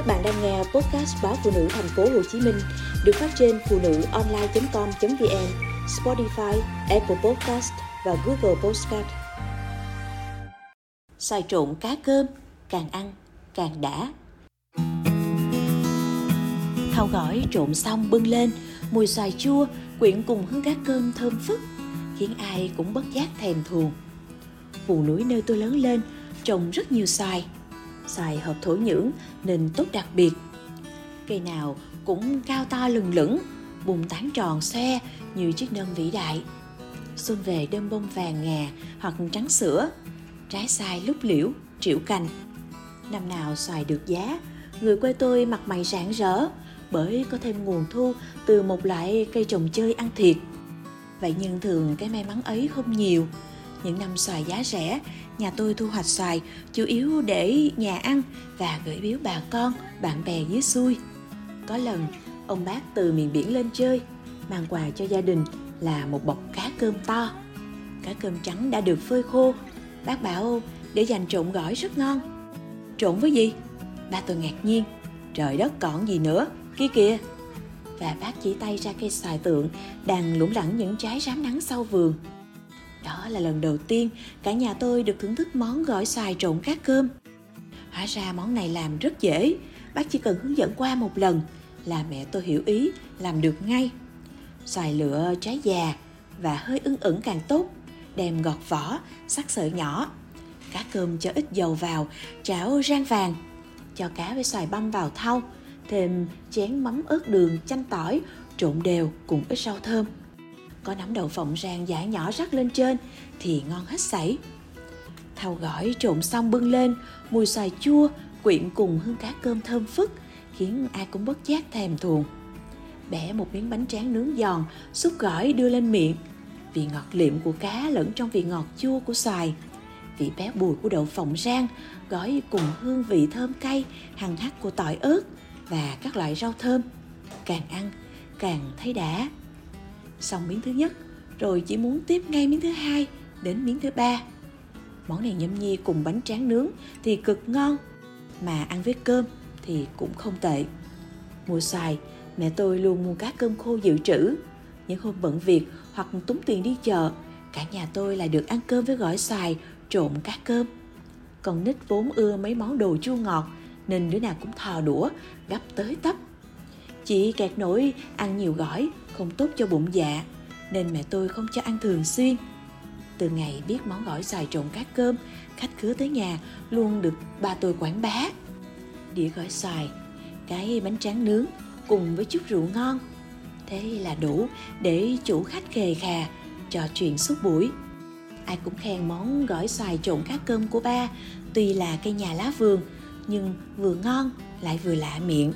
Các bạn đang nghe podcast báo phụ nữ thành phố Hồ Chí Minh được phát trên phụ nữ online.com.vn, Spotify, Apple Podcast và Google Podcast. Xoài trộn cá cơm, càng ăn càng đã. Thau gỏi trộn xong bưng lên, mùi xoài chua quyện cùng hương cá cơm thơm phức, khiến ai cũng bất giác thèm thuồng. Vùng núi nơi tôi lớn lên trồng rất nhiều xoài, xoài hợp thổ nhưỡng nên tốt đặc biệt. Cây nào cũng cao to lừng lững, bùng tán tròn xoe như chiếc nơm vĩ đại. Xuân về đơm bông vàng ngà hoặc trắng sữa, trái sai lúc liễu, triệu cành. Năm nào xoài được giá, người quê tôi mặt mày rạng rỡ bởi có thêm nguồn thu từ một loại cây trồng chơi ăn thiệt. Vậy nhưng thường cái may mắn ấy không nhiều. Những năm xoài giá rẻ, nhà tôi thu hoạch xoài chủ yếu để nhà ăn và gửi biếu bà con, bạn bè dưới xuôi. Có lần, ông bác từ miền biển lên chơi, mang quà cho gia đình là một bọc cá cơm to. Cá cơm trắng đã được phơi khô. Bác bảo để dành trộn gỏi rất ngon. Trộn với gì? Ba tôi ngạc nhiên. Trời đất còn gì nữa, kia kìa. Và bác chỉ tay ra cây xoài tượng đang lủng lẳng những trái rám nắng sau vườn. Đó là lần đầu tiên cả nhà tôi được thưởng thức món gỏi xoài trộn cá cơm. Hóa ra món này làm rất dễ, bác chỉ cần hướng dẫn qua một lần là mẹ tôi hiểu ý, làm được ngay. Xoài lựa trái già và hơi ưng ửng càng tốt, đem gọt vỏ, sắc sợi nhỏ. Cá cơm cho ít dầu vào, chảo rang vàng. Cho cá với xoài băm vào thau, thêm chén mắm ớt đường, chanh tỏi, trộn đều cùng ít rau thơm có nắm đậu phộng rang giả nhỏ rắc lên trên thì ngon hết sảy. Thau gỏi trộn xong bưng lên, mùi xoài chua quyện cùng hương cá cơm thơm phức khiến ai cũng bất giác thèm thuồng. Bẻ một miếng bánh tráng nướng giòn, xúc gỏi đưa lên miệng. Vị ngọt liệm của cá lẫn trong vị ngọt chua của xoài. Vị béo bùi của đậu phộng rang gói cùng hương vị thơm cay, hằng hắc của tỏi ớt và các loại rau thơm. Càng ăn, càng thấy đã xong miếng thứ nhất, rồi chỉ muốn tiếp ngay miếng thứ hai đến miếng thứ ba. Món này nhâm nhi cùng bánh tráng nướng thì cực ngon, mà ăn với cơm thì cũng không tệ. Mùa xoài mẹ tôi luôn mua cá cơm khô dự trữ. Những hôm bận việc hoặc túng tiền đi chợ, cả nhà tôi lại được ăn cơm với gỏi xoài trộn cá cơm. Còn nít vốn ưa mấy món đồ chua ngọt, nên đứa nào cũng thò đũa gấp tới tấp. Chị kẹt nổi ăn nhiều gỏi không tốt cho bụng dạ nên mẹ tôi không cho ăn thường xuyên. Từ ngày biết món gỏi xài trộn cá cơm, khách khứa tới nhà luôn được ba tôi quảng bá. Đĩa gỏi xoài, cái bánh tráng nướng cùng với chút rượu ngon. Thế là đủ để chủ khách khề khà, trò chuyện suốt buổi. Ai cũng khen món gỏi xoài trộn cá cơm của ba, tuy là cây nhà lá vườn, nhưng vừa ngon lại vừa lạ miệng.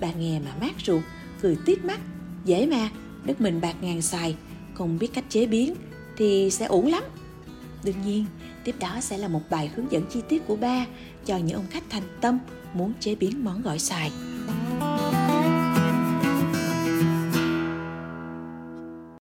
Bà nghe mà mát ruột, cười tít mắt. Dễ mà, đất mình bạc ngàn xài, không biết cách chế biến thì sẽ ổn lắm. Đương nhiên, tiếp đó sẽ là một bài hướng dẫn chi tiết của ba cho những ông khách thành tâm muốn chế biến món gỏi xài.